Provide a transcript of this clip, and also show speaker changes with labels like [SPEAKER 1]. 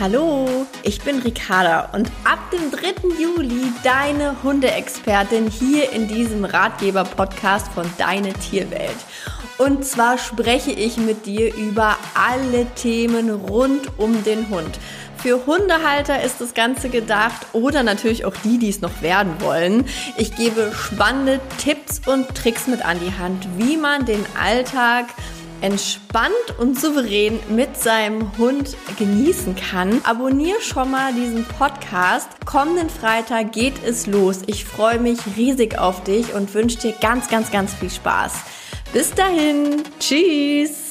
[SPEAKER 1] Hallo, ich bin Ricarda und ab dem 3. Juli deine Hundeexpertin hier in diesem Ratgeber-Podcast von Deine Tierwelt. Und zwar spreche ich mit dir über alle Themen rund um den Hund. Für Hundehalter ist das Ganze gedacht oder natürlich auch die, die es noch werden wollen. Ich gebe spannende Tipps und Tricks mit an die Hand, wie man den Alltag entspannt und souverän mit seinem Hund genießen kann. Abonnier schon mal diesen Podcast. Kommenden Freitag geht es los. Ich freue mich riesig auf dich und wünsche dir ganz, ganz, ganz viel Spaß. Bis dahin. Tschüss.